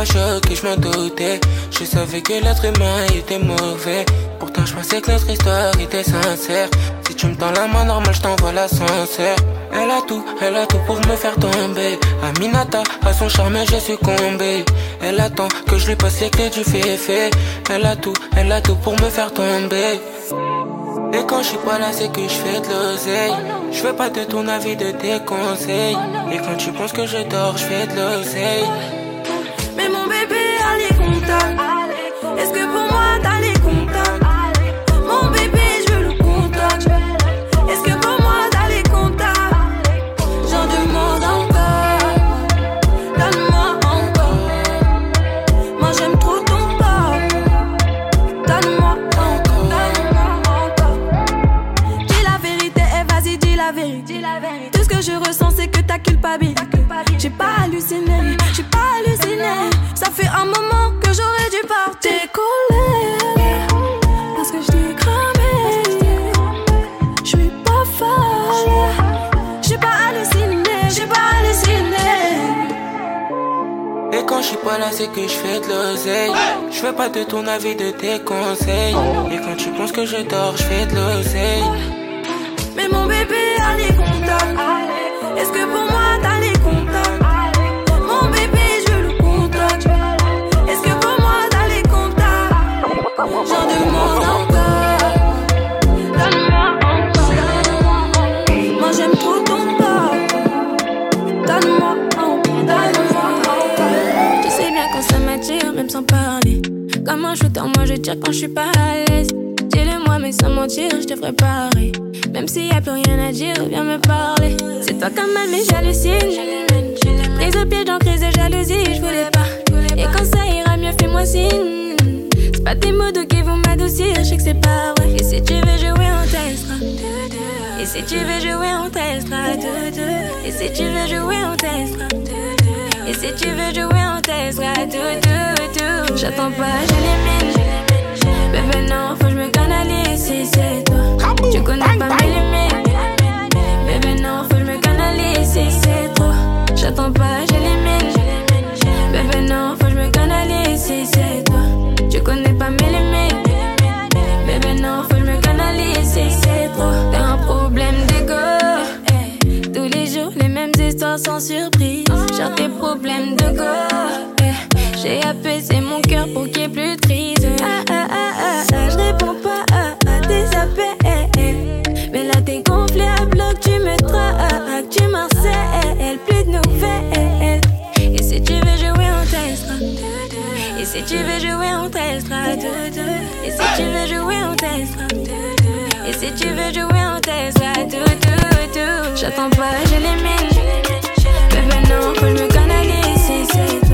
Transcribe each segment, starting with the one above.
pas choqué, je m'en doutais. Je savais que l'être humain était mauvais. Pourtant, je pensais que notre histoire était sincère. Si tu me tends la main normale, je t'envoie l'ascenseur. Elle a tout, elle a tout pour me faire tomber. Aminata, à son charme, j'ai succombé. Elle attend que je lui passe les clés du fait. Elle a tout, elle a tout pour me faire tomber. Et quand je suis pas là, c'est que je fais de l'oseille. Je veux pas de ton avis, de tes conseils. Et quand tu penses que je dors, je fais de l'oseille. Est-ce que pour moi t'as les contacts? Mon bébé, je le contact. Est-ce que pour moi t'as les? J'en demande encore. Donne-moi encore. Moi j'aime trop ton corps. Donne-moi encore. Dis la vérité, et vas-y, dis la vérité. Tout ce que je ressens, c'est que ta culpabilité. J'ai pas halluciné, Et quand je suis pas là, c'est que je fais de l'oseille. Je veux pas de ton avis, de tes conseils. Et quand tu penses que je dors, je fais de l'oseille. Mais mon bébé a les contacts. Est-ce que pour moi t'as les contacts? Mon bébé, je veux le contact. Est-ce que pour moi t'as les contacts? J'en demande encore. Comme un shooter, moi je tire quand je suis pas à l'aise. Dis-le moi, mais sans mentir, je te ferai pareil. Même s'il y a plus rien à dire, viens me parler. C'est toi comme mal, mais j'hallucine. Prise au pied, j'en crise de jalousie, je voulais pas. Et quand ça ira mieux, fais-moi signe. C'est pas tes mots qui vont m'adoucir, je sais que c'est pas vrai. Et si tu veux jouer, on testera. Et si tu veux jouer, on testera. Et si tu veux jouer, on testera. Et si tu veux jouer, on testera. Tout, tout, tout. J'attends pas, je l'élimine. Bébé, non, faut que je me canalise si c'est toi. Tu connais pas mes limites. Bébé, non, faut que je me canalise si c'est trop. J'attends pas, j'élimine. Bébé, non, faut que je me canalise si c'est toi. Tu connais pas mes limites. Bébé, non, faut que je me canalise si c'est trop. T'as un problème d'ego. Histoires sans surprise. Genre tes problèmes de go. eh. J'ai apaisé mon cœur pour qu'il y ait plus de crise. Ah, ah, ah, ah, ah, je réponds pas à, à tes appels. Mais là, t'es gonflé à bloc, tu me traques, tu m'harcèles, plus de nouvelles. Et si tu veux jouer, on testera. Et si tu veux jouer, on testera. Et si tu veux jouer, on testera. Et si tu veux jouer, on testera. Tout, tout, tout. J'attends pas, je l'élimine. Bébé, non, faut que je me canalise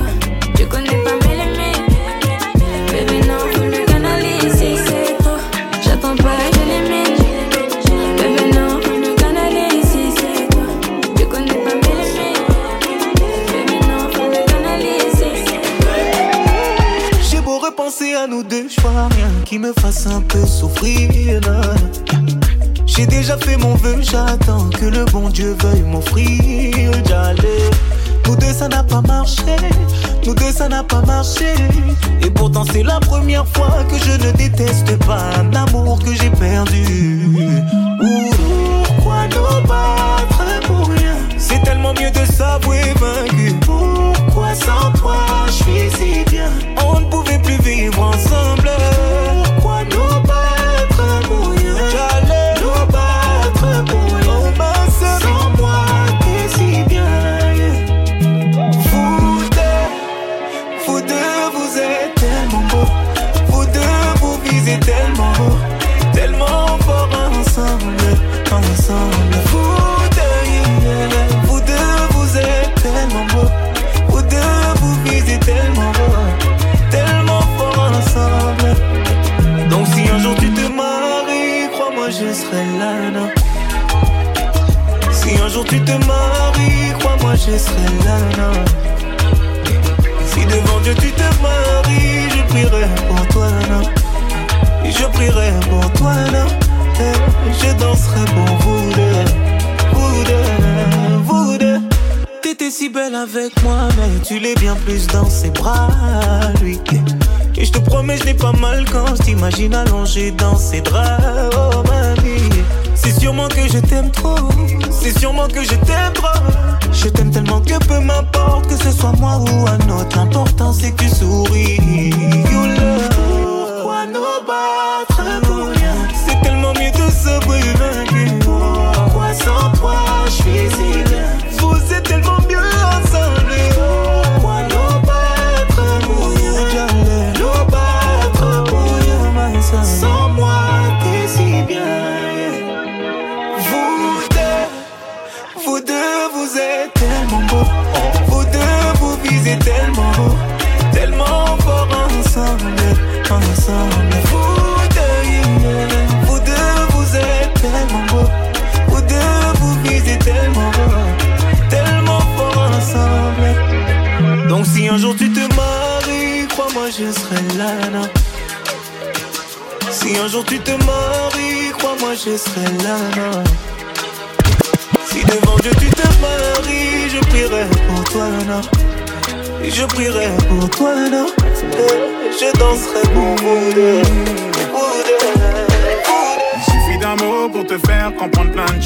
nous deux, je vois rien qui me fasse un peu souffrir. J'ai déjà fait mon vœu, j'attends que le bon Dieu veuille m'offrir. J'allais. Nous deux ça n'a pas marché, nous deux ça n'a pas marché. Et pourtant c'est la première fois que je ne déteste pas un amour que j'ai perdu. Pourquoi nous battre pour rien? C'est tellement mieux de s'avouer vaincu. Pourquoi sans je t'imagine allongé dans ses draps, oh mamie. C'est sûrement que je t'aime trop, c'est sûrement que je t'aime trop.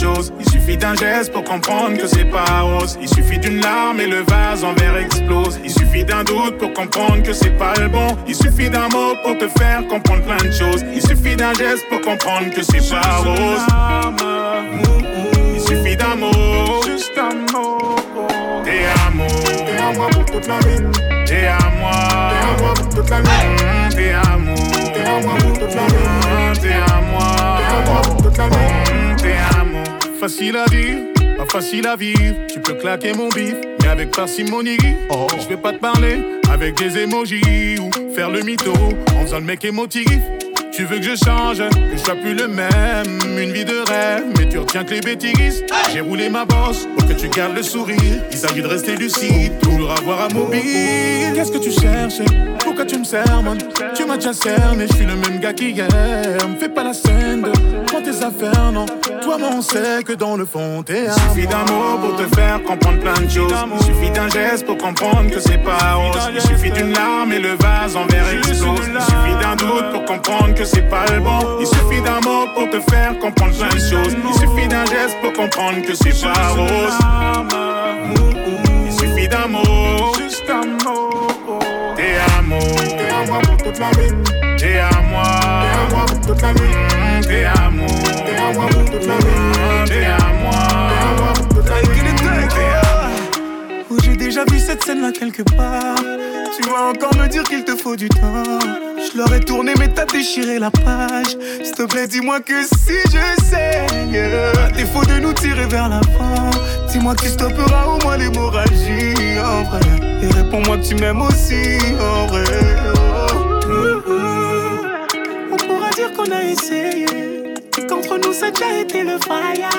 Il suffit d'un geste pour comprendre que c'est pas rose. Il suffit d'une larme et le vase en verre explose. Il suffit d'un doute pour comprendre que c'est pas le bon. Il suffit d'un mot pour te faire comprendre plein de choses. Il suffit d'un geste pour comprendre que c'est pas rose. Il suffit d'un mot, juste un mot. T'es à moi, t'es à moi pour toute la vie. T'es à moi, t'es à moi pour toute la vie. T'es à moi, t'es à moi pour toute la vie. Facile à dire, pas facile à vivre. Tu peux claquer mon bif, mais avec parcimonie. Je vais pas te parler avec des émojis ou faire le mytho en faisant le mec émotif. Tu veux que je change, que je sois plus le même, une vie de rêve, mais tu retiens que les bêtises. J'ai roulé ma bosse pour que tu gardes le sourire. Il s'agit de rester lucide, toujours avoir un mobile. Qu'est-ce que tu cherches? Pourquoi tu me sermonnes Tu m'as déjà cerné, je suis le même gars qu'hier. Me fais pas la scène prends tes affaires, non. Toi, moi, on sait que dans le fond, t'es Il suffit d'un mot pour te faire comprendre plein de choses. Il suffit d'un geste pour comprendre que c'est pas rose. Il suffit d'une larme et le vase en verre explose. Il suffit d'un doute pour comprendre que c'est pas le bon. Il suffit d'un mot pour te faire comprendre plein de choses. Il suffit d'un geste pour comprendre que c'est pas rose. Il suffit d'un mot, juste un mot. T'es à moi, t'es à moi pour toute la vie. T'es à moi, toute la vie. T'es à moi, t'es à moi pour toute la vie. T'es à moi, t'es à moi pour toute la vie. T'es à Où j'ai déjà vu cette scène-là quelque part. Tu vas encore me dire qu'il te faut du temps. Je leur ai tourné, mais t'as déchiré la page. S'il te plaît, dis-moi que si je saigne, à défaut de nous tirer vers l'avant, dis-moi que tu stopperas au moins l'hémorragie en vrai. Et réponds-moi que tu m'aimes aussi en vrai. Oh. Qu'on a essayé, qu'entre nous ça a été le fire.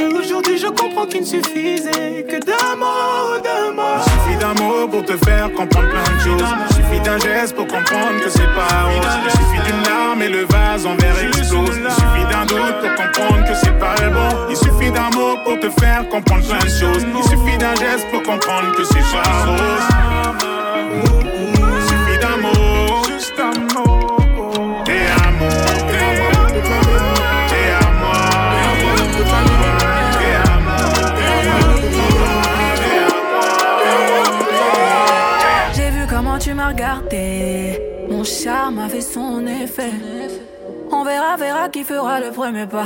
Et aujourd'hui, je comprends qu'il ne suffisait que d'un mot, d'un mot. Il suffit d'un mot pour te faire comprendre plein de choses. Il suffit d'un geste pour comprendre que c'est pas rose. Il suffit d'une larme et le vase en verre explose. Il suffit d'un doute pour comprendre que c'est pas le bon. Il suffit d'un mot pour te faire comprendre plein de choses. Il suffit d'un geste pour comprendre que c'est pas rose. Mon charme a fait son effet. On verra, verra qui fera le premier pas.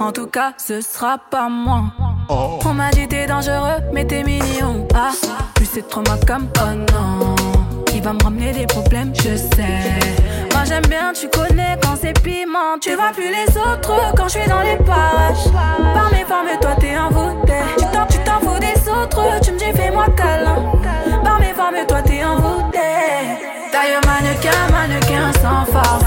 En tout cas, ce sera pas moi. On m'a dit t'es dangereux, mais t'es mignon. Ah, plus c'est trop ma comme oh non. Il va me ramener des problèmes, je sais. Moi j'aime bien, tu connais quand c'est piment. Tu vois plus les autres quand je suis dans les parages. Par mes formes, toi t'es envoûté. Tu t'en, tu t'en fous des autres, tu me dis fais-moi câlin. Mes formes, toi t'es envoûté. D'ailleurs, mannequin, mannequin sans force.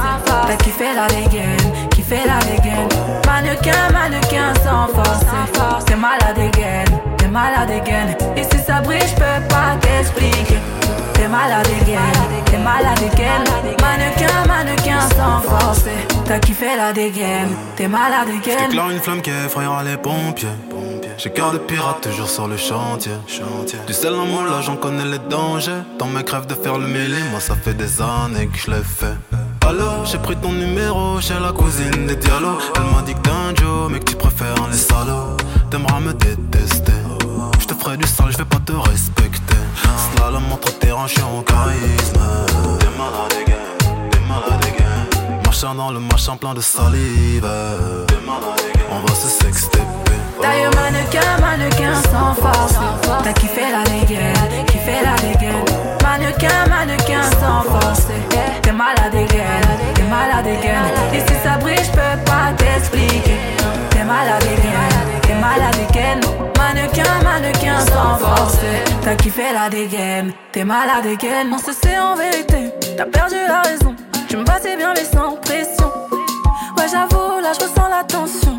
T'as kiffé la dégaine, kiffé la dégaine. Mannequin, mannequin sans force. T'es malade dégaine, t'es malade dégaine. Et si ça brille, je peux pas t'expliquer. T'es malade again, t'es malade again. Mannequin, mannequin sans force. T'as kiffé la dégaine, t'es malade again. J'éclaire une flamme qui effrayera les pompiers. J'ai cœur de pirate toujours sur le chantier. Du sel en là j'en connais les dangers. Dans mes crèves de faire le mêlé, moi ça fait des années que je l'ai fait. Alors, j'ai pris ton numéro chez la cousine des dialogues. Elle m'a dit que t'es un Joe, mais que tu préfères les salauds. T'aimeras me détester. Je te ferai du sale, je vais pas te respecter. Slalom entre tes rangs, en charisme. T'es malade again, t'es malade again. Marchant dans le machin plein de salive. On va se sexter. D'ailleurs mannequin, mannequin sans force. T'as kiffé la dégaine, kiffé la dégaine. Mannequin, mannequin sans force. T'es malade dégaine, t'es malade dégaine. Et si ça brille, j'peux pas t'expliquer. T'es malade dégaine, t'es malade dégaine. Mannequin, mannequin sans force. T'as kiffé la dégaine, t'es malade dégaine. On se sait en vérité, t'as perdu la raison. Tu me passais bien mais sans pression. Ouais j'avoue, là je ressens la tension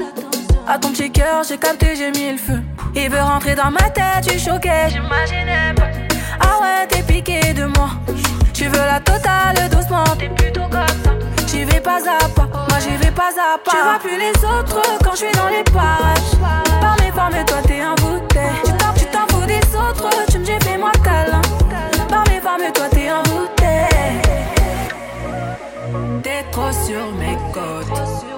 à ton petit cœur, j'ai capté, j'ai mis le feu. Il veut rentrer dans ma tête, tu choqué, j'imaginais pas. Ah ouais, t'es piqué de moi. Tu veux la totale doucement, t'es plutôt comme ça. J'y vais pas à pas, moi j'y vais pas à pas. Tu vois plus les autres quand je suis dans les parages. Par mes formes, toi t'es un bouteille. Tu t'en fous des autres, tu me dis fais-moi câlin. Par mes formes, toi t'es un bouteille. T'es trop sur mes côtes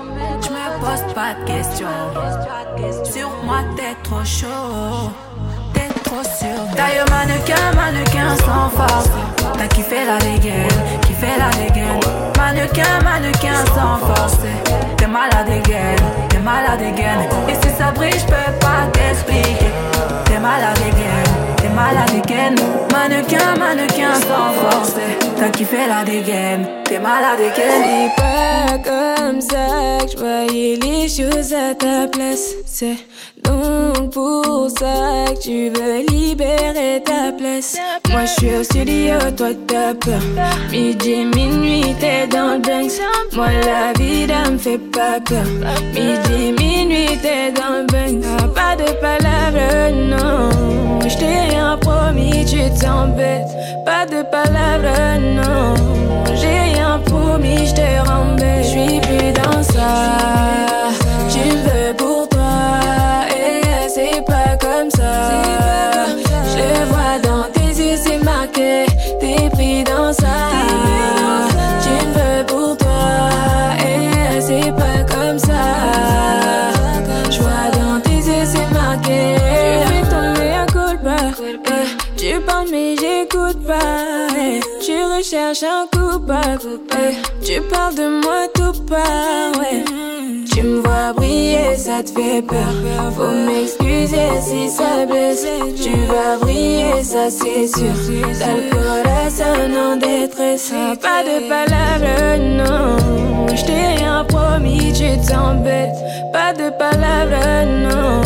pose pas de questions. Sur moi, t'es trop chaud. T'es trop sûr. D'ailleurs, mannequin, mannequin sans force. T'as kiffé la dégaine, kiffé la dégaine. Mannequin, mannequin sans force. T'es malade dégaine, t'es malade dégaine. Et si ça brille, j'peux pas t'expliquer. T'es malade dégaine, t'es malade dégaine. Mannequin, mannequin sans force. T'as kiffé la dégaine, t'es malade dégaine. C'est pas comme ça que j'voyais les choses à ta place. C'est donc pour ça que tu veux libérer ta place. Moi je suis au studio, toi t'as peur. Midi, minuit, t'es dans le Banks. Moi la vie me fait pas peur. Midi, minuit, t'es dans le Banks. Pas de palabres, non. Je t'ai rien promis, tu t'embêtes. Pas de palabres, non. J'ai rien promis, je te rembête. Je suis plus dans ça. Tu recherches un coupable. Tu parles de moi tout ouais. Tu me vois briller, ça te fait peur. Faut m'excuser si ça blesse. Tu vas briller, ça c'est sûr. T'as le corazon en détresse. Pas de palabres, non. Je t'ai rien promis, tu t'embêtes. Pas de palabres, non.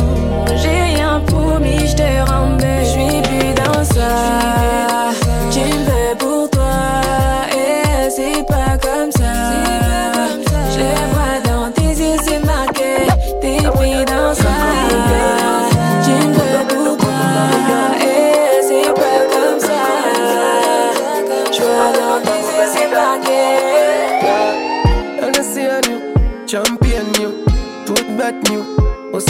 J'ai rien promis, je te rembête. Je suis plus dans ça. On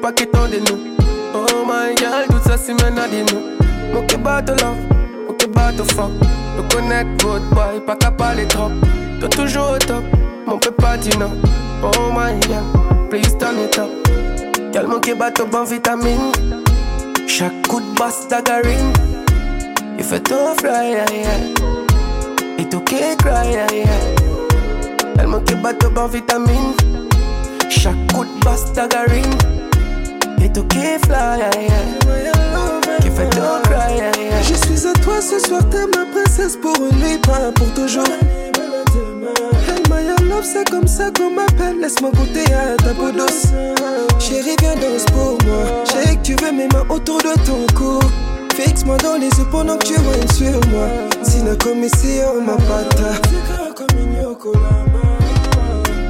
pas de nous. Oh my god, tout ça c'est maintenant des nous. Mon battre love, mon battre fuck. Le connect votre boy, pas qu'à parler trop. Toujours au top, mon peu pas dire non. Oh my god, please turn it up. Le mon qui bat bon vitamine. Chaque coup de basse d'agarine. Il fait tout fly, yeah, yeah. Et tout qui cry, yeah, yeah. Elle manque bat bon vitamine. Chaque coup de basse d'agarine. Et qui fly. Qui fait cry. Je suis à toi ce soir, t'es ma princesse pour une nuit, pas pour toujours. Hey, my love, c'est comme ça qu'on m'appelle. Laisse-moi goûter à ta peau douce. Chérie, viens danse pour moi. Je sais que tu veux mes mains autour de ton cou. Fixe-moi dans les yeux pendant que tu whines sur moi. Si la commission ma pata.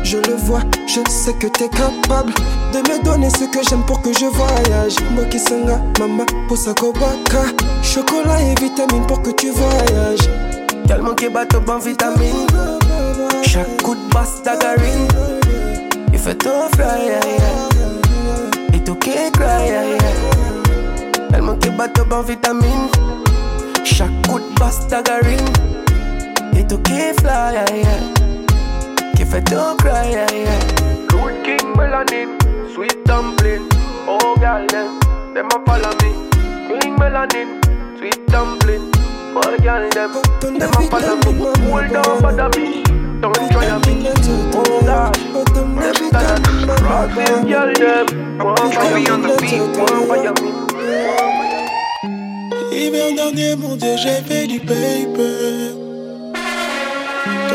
Je le vois, je sais que t'es capable de me donner ce que j'aime pour que je voyage. Moki Sanga, Mama, Posakobaka, chocolat et vitamines pour que tu voyages. Tellement que bateau bon vitamine. Chaque coup de basse d'agarine. Il fait tout fly. Et tout qui cry. Tellement que bateau bon vitamine. Chaque coup de basse d'agarine. Et tout qui fly, tout cry, yeah, yeah. Good King Melanin, sweet dumpling. Oh, girl, them, them a follow me. King Melanin, sweet dumpling. Oh, girl, them, them a follow me. Hold on, bother me. Don't try. Oh, God, them Rock them, girl, them. Fire me. Fire me. L'hiver dernier, mon Dieu, j'ai fait du paper.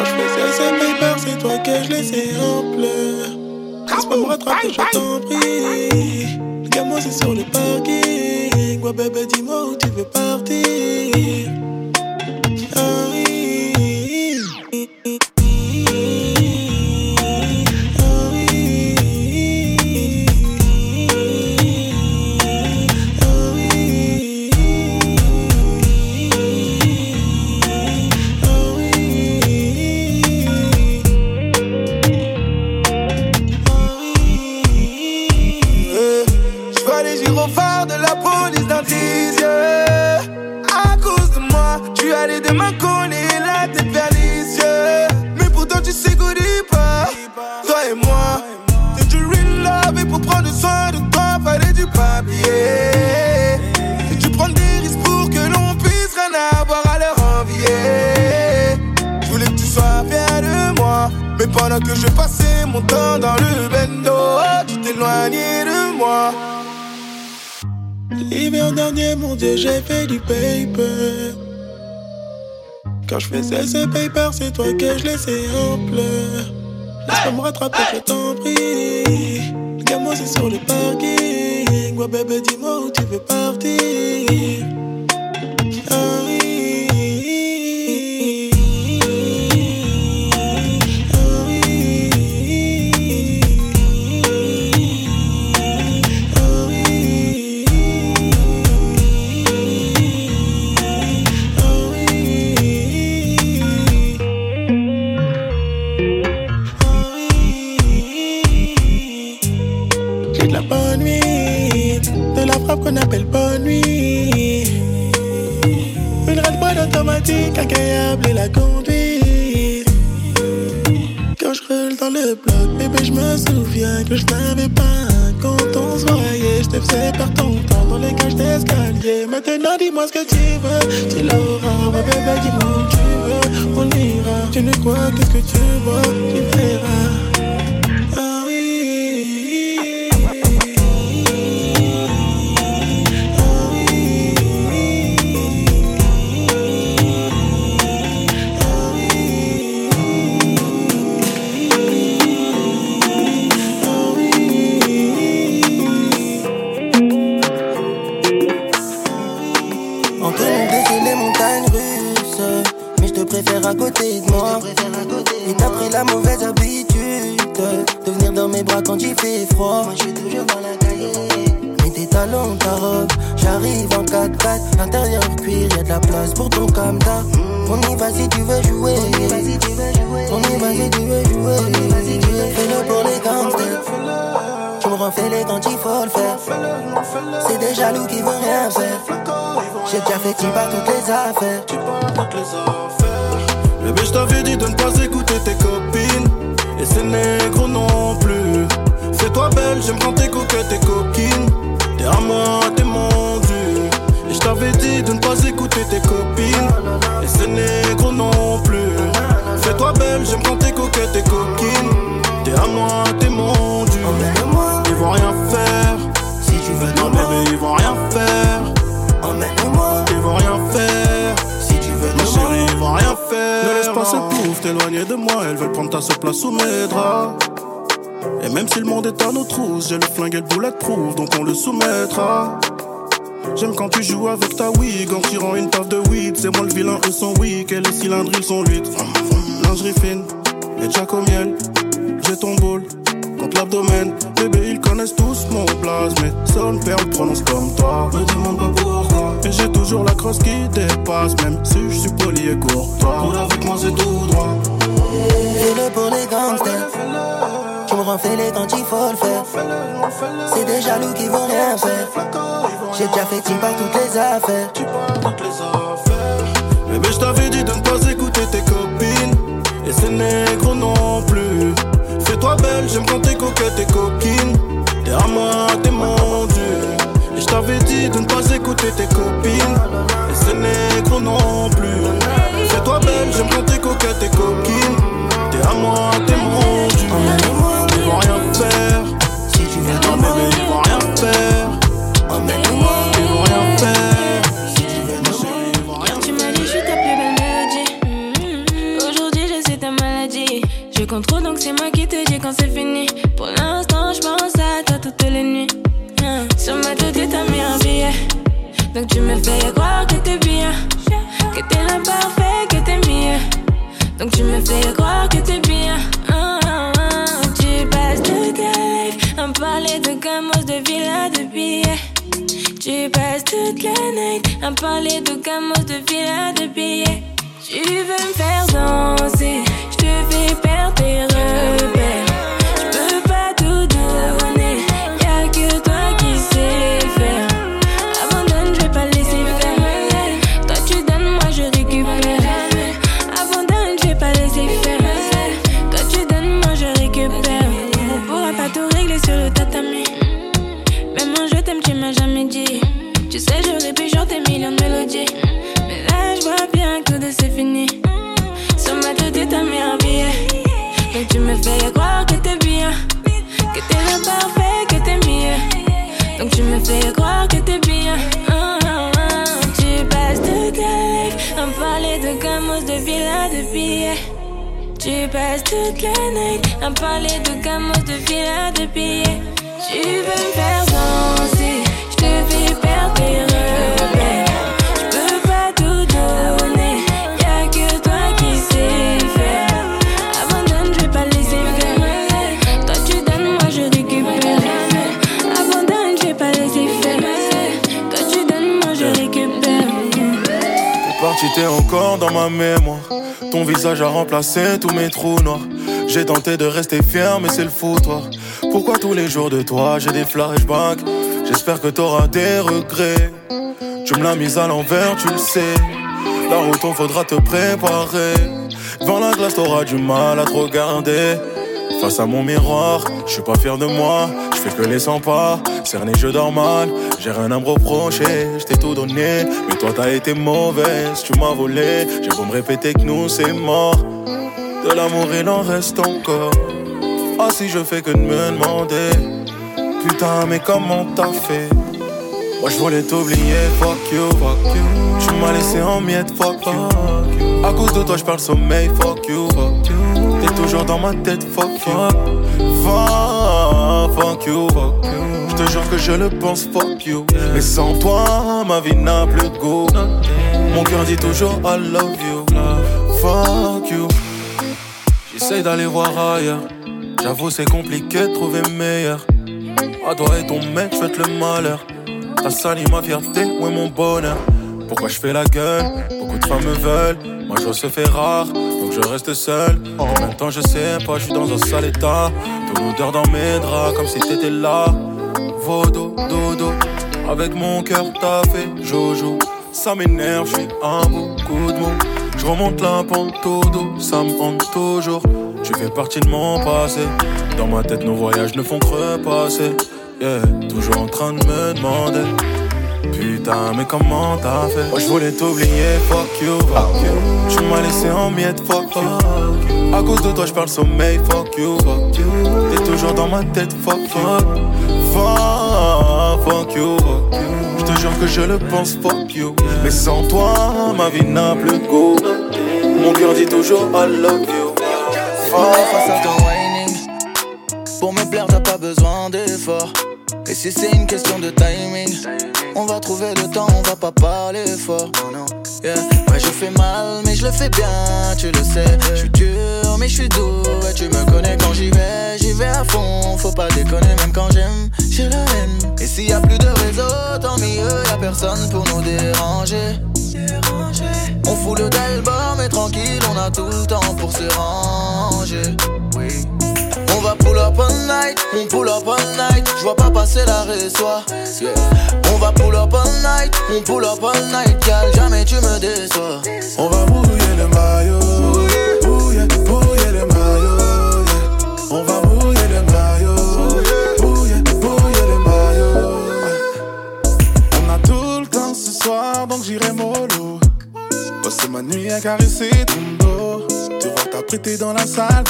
Je faisais ces papers, c'est toi que je laissais en pleurs. Laisse pas me rattraper, je t'en prie. Le gamin, c'est sur le parking. Ouais, bébé, dis-moi où tu veux partir. Ah, oui. Pendant que je passais mon temps dans le bendo, tu t'éloignais de moi. L'hiver dernier, mon Dieu, j'ai fait du paper. Quand je faisais ces papers, c'est toi que je laissais en pleurs. Laisse-moi me rattraper, je t'en prie. Gamin, c'est sur le parking. Ouais, bébé, dis-moi où tu veux partir. Ah, oui. De moi. Elles veulent prendre ta seule place sous mes draps. Et même si le monde est à nos trousses, j'ai le flingue et le bulletproof, donc on le soumettra. J'aime quand tu joues avec ta wig en tirant une taf de weed. C'est moi le vilain, eux sont weak et les cylindres ils sont 8. Lingerie fine et jack miel. J'ai ton boule contre l'abdomen. Bébé, ils connaissent tous mon blaze, mais seul père prononce comme toi. Me demande pas Et j'ai toujours la crosse qui dépasse, même si je suis poli et courtois. Roule avec moi, c'est tout droit. Fais-le pour les gangsters. Tu me rends fêlé quand il faut le faire. C'est des jaloux qui vont rien faire. J'ai déjà fait team par toutes les affaires. Bébé, je t'avais dit de ne pas écouter tes copines. Et ces négros non plus. Fais-toi belle, j'aime quand t'es coquette et coquine. T'es à moi, t'es mon je t'avais dit de ne pas écouter tes copines. Et ces négros non plus. Fais-toi belle, j'aime quand t'es coquette et coquine. T'es à moi, t'es mon dieu. Ils vont rien faire. Si tu veux, toi, bébé, ils vont rien faire. Ils vont rien faire. Si tu veux, ma chérie, ils vont rien Tu m'as dit je suis ta plus belle mélodie. Aujourd'hui je sais ta maladie. Je contrôle donc c'est moi qui te dis quand c'est fini. Pour l'instant je pense à toi toutes les nuits. Sur ma tête t'as mis un billet. Donc tu me fais croire que t'es bien. Que t'es l'imparfait, que t'es mieux. Donc tu me fais croire que t'es bien. Ah, ah, ah. Tu passes toute la life à parler de gamos, de villas, de billets. Tu passes toute la night à parler de gamos, de villas, de billets. Tu veux me faire danser, je te fais perdre tes repères. Tu passes toute la night à parler de gamos, de villas, de billets. Tu veux me faire danser, je te fais perdre tes repères. T'es encore dans ma mémoire. Ton visage a remplacé tous mes trous noirs. J'ai tenté de rester fier, mais c'est le foutoir. Pourquoi tous les jours de toi j'ai des flashbacks? J'espère que t'auras des regrets. Tu me l'as mise à l'envers, tu le sais. La route, on faudra te préparer. Devant la glace, t'auras du mal à te regarder. Face à mon miroir, je suis pas fier de moi. Je fais que les 100 pas. Cerné, je dors mal. J'ai rien à me reprocher. Je t'ai tout donné. Mais toi, t'as été mauvaise. Tu m'as volé. J'ai beau me répéter que nous, c'est mort. De l'amour, il en reste encore. Ah, si je fais que de me demander. Putain, mais comment t'as fait? Moi, je voulais t'oublier. Fuck you, fuck you. Tu m'as laissé en miettes. Fuck you. À cause de toi, je parle sommeil. Fuck you, fuck you. T'es toujours dans ma tête. Fuck you. Fuck, fuck you, fuck you. Je que je le pense. Fuck you. Mais sans toi, ma vie n'a plus de goût. Mon cœur dit toujours I love you. Fuck you. J'essaye d'aller voir ailleurs. J'avoue, c'est compliqué de trouver meilleur. À toi et ton mec, souhaite le malheur. T'as sali ma fierté, où est mon bonheur? Pourquoi je fais la gueule? Beaucoup de femmes me veulent. Moi, je se fait rare, donc je reste seul. En même temps, je sais pas, je suis dans un sale état. Ton odeur dans mes draps, comme si t'étais là. Avec mon cœur, t'as fait Jojo. Ça m'énerve, je suis un beau coup de mou. Je remonte la pente au dos, ça me hante toujours. Tu fais partie de mon passé. Dans ma tête, nos voyages ne font que repasser. Yeah, toujours en train de me demander. Putain, mais comment t'as fait? Moi je voulais t'oublier, fuck you, fuck you. Tu m'as laissé en miettes, fuck you. À cause de toi, je parle sommeil, fuck you, fuck you. T'es toujours dans ma tête, fuck you. Fuck, fuck you, fuck you. Je te jure que je le pense, fuck you. Mais sans toi, ma vie n'a plus de goût. Mon cœur dit toujours I love you. Fuck, face à ton whining. Pour me plaire, t'as pas besoin d'efforts. Et si c'est une question de timing, on va trouver le temps, on va pas parler fort. Yeah. Ouais, je fais mal, mais je le fais bien, tu le sais. Je suis dur, mais je suis doux. Et tu me connais quand j'y vais, j'y vais à fond. Faut pas déconner, même quand j'aime, j'ai la haine. Et s'il y a plus de réseau, tant mieux, y a personne pour nous déranger. On fout le d'album, mais tranquille, on a tout le temps pour se ranger. Oui. On va pull up all night, on pull up all night. Je vois pas passer la résoie. On va pull up all night, on pull up all night. Gal, jamais tu me déçois. On va mouiller le maillot. Mouiller, mouiller le maillot. On va mouiller le maillot. Mouiller, mouiller le maillot. On a tout le temps ce soir, donc j'irai mollo. Passer ma nuit à caresser ton dos. Tu vois t'apprêter dans la salle.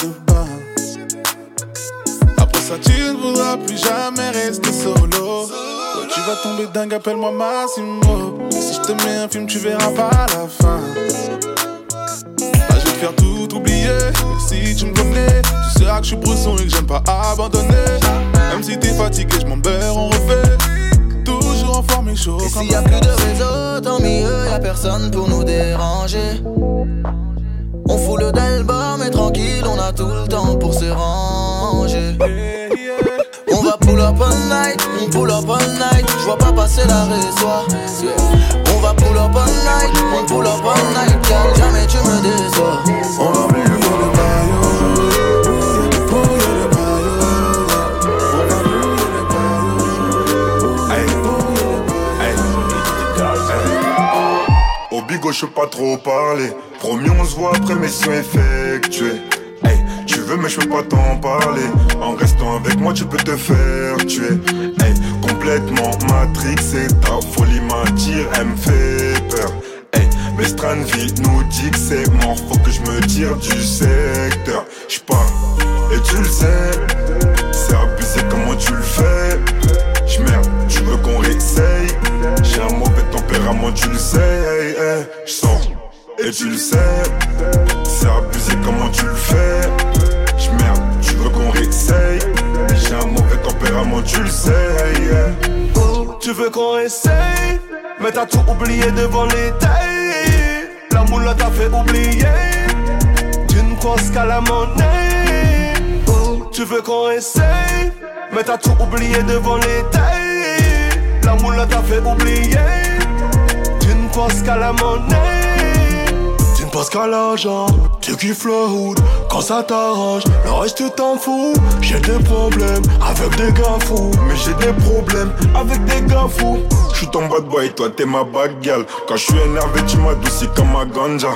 Ça, tu ne voudras plus jamais rester solo. Ouais, tu vas tomber dingue, appelle-moi Massimo. Si je te mets un film, tu verras pas la fin. Là, je vais te faire tout oublier. Et si tu me connais, tu sauras que je suis brusson et que j'aime pas abandonner. Même si t'es fatigué, je m'en beurre, on refait. Toujours en forme et chaud. Et s'il y a plus de réseau, tant mieux, y a personne pour nous déranger. On fout le d'album, mais tranquille, on a tout le temps pour se ranger. On va pull up all night, on pull up all night. Je vois pas passer la résoie. On va pull up all night, on pull up all night. Jamais tu me déçois. Hey. Au bigo, je pas trop parler. Promis, on se voit après mission effectuée. Hey, tu veux, mais je peux pas t'en parler. En restant avec moi, tu peux te faire tuer. Hey, complètement matrixé, ta folie m'attire, elle me fait peur. Mais Stranville nous dit que c'est mort, faut que je me tire du secteur. J'pars, et tu le sais, c'est abusé comment tu le fais? Tu le sais. Hey, hey, j'sors, et tu le sais. C'est abusé comment tu le fais. J'merde, tu veux qu'on réessaye. J'ai un mauvais tempérament, tu le sais. Tu veux qu'on essaye Mais t'as tout oublié devant les tailles La moule t'a fait oublier Tu ne penses qu'à la monnaie tu veux qu'on essaye Mais t'as tout oublié devant les tailles La moule t'a fait oublier penses qu'à la monnaie Tu ne penses qu'à l'argent Tu kiffes le hood quand ça t'arrange Le reste t'en fous J'ai des problèmes avec des gars fous Mais j'ai des problèmes avec des gars fous. J'suis ton bad boy, toi t'es ma bad. Quand j'suis énervé, tu m'adoucis comme ma ganja.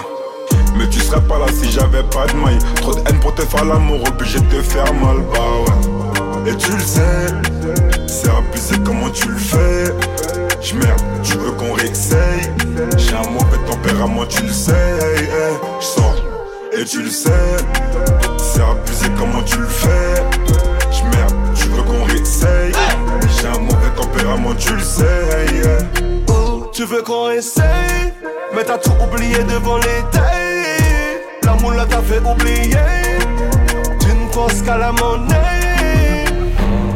Mais tu serais pas là si j'avais pas de maille. Trop de haine pour te faire l'amour, obligé de te faire mal, bah ouais. Et tu le sais, c'est abusé comment tu le fais? J'merde, tu veux qu'on réessaye? J'ai un mauvais tempérament, tu le sais. Hey, hey, j'sors, et tu le sais, c'est abusé comment tu le fais? J'merde, tu veux qu'on réessaye? J'ai un mauvais tempérament, tu le sais. Oh, tu veux qu'on essaye Mais t'as tout oublié devant les tailles La moule t'a fait oublier Tu ne penses qu'à la monnaie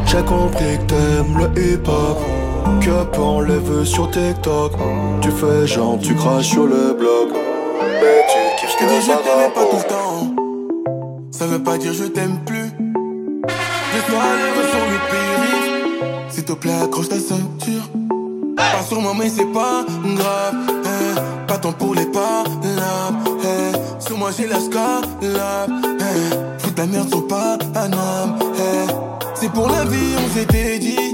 J'ai compris que t'aimes le hip-hop Peu enlève sur TikTok Tu fais genre, tu craches sur le blog Mais tu kiffes que je t'aimais pas tout le temps. Ça veut pas dire je t'aime plus. Laisse-moi aller sur le périph'. S'il te plaît, accroche ta ceinture. Pas sur moi, mais c'est pas grave. eh. Pas temps pour les palabres. eh. Sur moi, j'ai la scalade. eh. Fous ta merde sur Paname. C'est pour la vie, on s'était dit.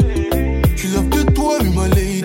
Je love que toi, mais ma lady?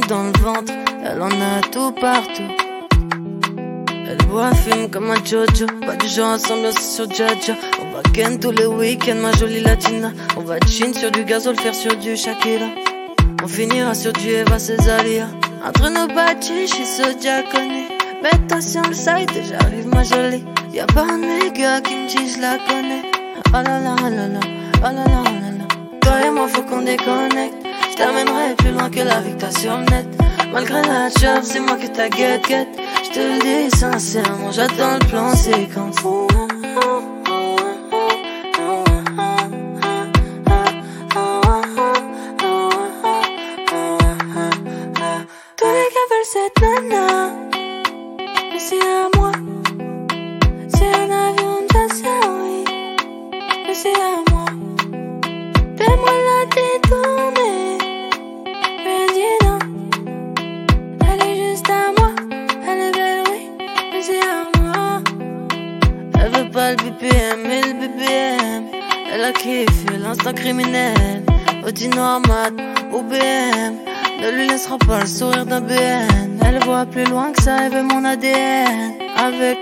dans le ventre, elle en a tout partout. Elle boit, fume comme un Jojo. Pas du genre ensemble, sur Jaja. On va ken tous les week-ends, ma jolie latina. On va chin sur du gazole, faire sur du Shakira. On finira sur du Eva Cesaria. Entre nos bâtiches, et ce diaconé. Mets-toi sur le site et j'arrive, ma jolie. Y'a pas un nigga qui me dit, je la connais. Oh là là, oh là là, oh là là, oh là là. Toi et moi, faut qu'on déconnecte. Je t'amènerai plus loin que la victoire sur net. Malgré la job, c'est moi que ta guette, guette. Je te le dis sincèrement, j'attends le plan séquence.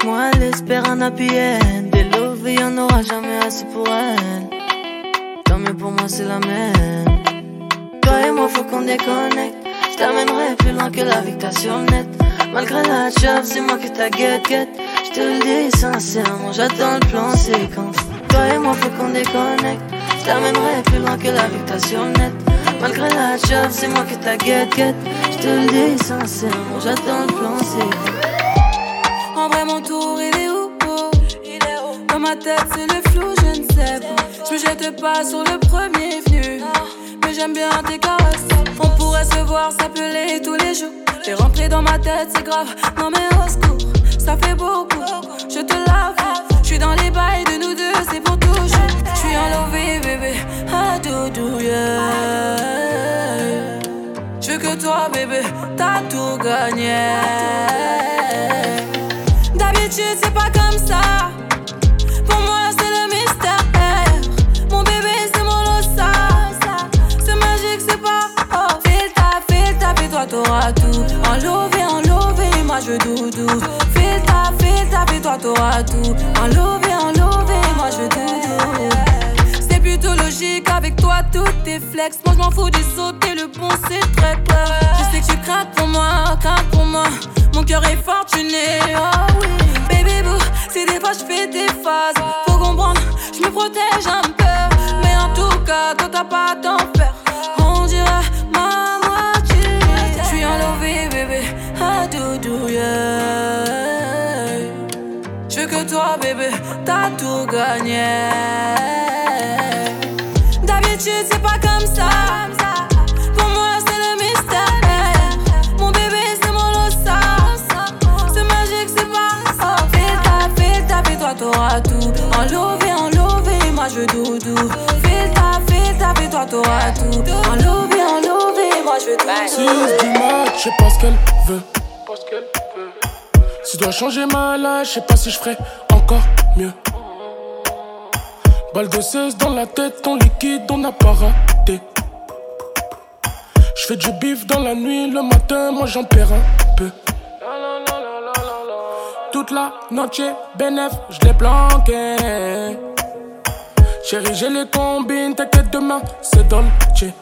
Moi, elle espère un happy end. Des love, y en aura jamais assez pour elle. Tant mieux pour moi, c'est la même. Toi et moi, faut qu'on déconnecte. Je t'amènerai plus loin que la victoire sur net. Malgré la chave, c'est moi qui ta guette, guette. Je te le dis sincèrement, j'attends le plan séquence. Toi et moi, faut qu'on déconnecte. Je t'amènerai plus loin que la victoire sur net. Malgré la chave, c'est moi qui ta guette, guette. Je te le dis sincèrement, j'attends le plan séquence. C'est le flou, je ne sais pas. Je me jette pas sur le premier venu. Mais j'aime bien tes caresses. On pourrait se voir, s'appeler tous les jours. T'es rentré dans ma tête, c'est grave. Non, mais au secours, ça fait beaucoup. Je te lave. Je suis dans les bails de nous deux, c'est pour toujours. Je suis en love, bébé. Ah, doudou, yeah. Je veux que toi, bébé, t'as tout gagné. D'habitude, c'est pas comme ça. Enlevé, enlevé, moi je doudou. Fais ta, fais ta, fais-toi, t'auras tout. Enlevé, enlevé, moi je doudou. C'est plutôt logique avec toi, tout est flex. Moi je m'en fous des et le bon c'est très clair. Je sais que tu crains pour moi, crains pour moi. Mon cœur est fortuné, oh oui. Baby boo, si des fois je fais des phases, faut comprendre, je me protège un peu. Mais en tout cas, toi t'as pas à Je veux que toi, bébé, t'as tout gagné. D'habitude, c'est pas comme ça. Pour moi, c'est le mystère. Mon bébé, c'est mon losa. C'est magique, c'est pas ça. Fais ta, fais ta, fais-toi, t'auras tout. Enlevé, enlevé, moi je doudou. Fais ta, fais ta, fais-toi, t'auras tout. Enlevé, enlevé, moi je doudou. 6 du match, je ce qu'elle veut. Dois changer ma life, je sais pas si je ferai encore mieux. Balle de 16 dans la tête, ton liquide, on n'a pas raté. Je fais du bif dans la nuit, le matin, moi j'en perds un peu. Toute la noche, bénéf, je l'ai planqué. Chérie, j'ai les combines, t'inquiète demain, c'est Dolce.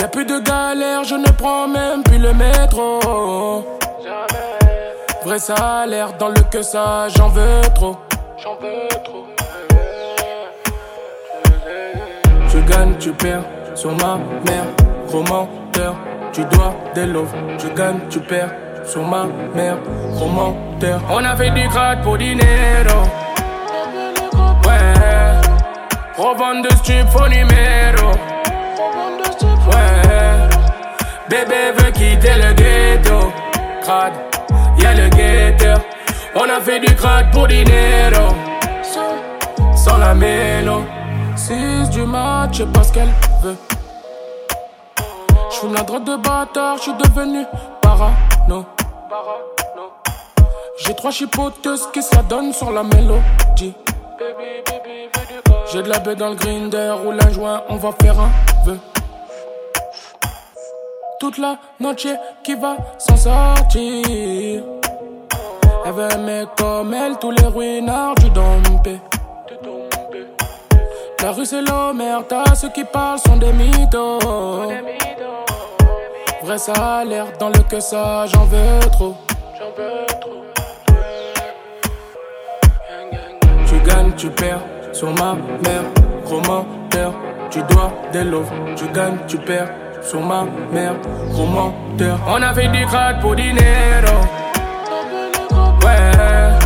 Y'a plus de galère, je ne prends même plus le métro. Vrai salaire dans le que ça, j'en veux trop. J'en veux trop. Tu gagnes, tu perds sur ma mère. Gros menteur, tu dois des loves. Tu gagnes, tu perds sur ma mère. Gros menteur. On a fait du grade pour dinero. Ouais. Revente de stup au numéro. Ouais. Bébé veut quitter le ghetto. Crade, y'a le guetteur. On a fait du crack pour dinero. Sans la mélo. 6 du match, je pas ce qu'elle veut. J'fume la drogue de bâtard, j'suis devenu parano. J'ai trois chipoteuses qui se la donnent sur la mélodie. J'ai de la baie dans le grinder, roule un joint, on va faire un vœu. Toute la noche qui va s'en sortir. Elle veut aimer comme elle, tous les ruinards du dompé. La rue c'est l'omerta, ceux qui parlent sont des mythos. Vrai salaire dans le que ça, j'en veux trop. Tu gagnes, tu perds sur ma mère, gros menteur. Tu dois des loves, tu gagnes, tu perds sur ma mère, gros. On a fait du crack pour dinero. Ouais,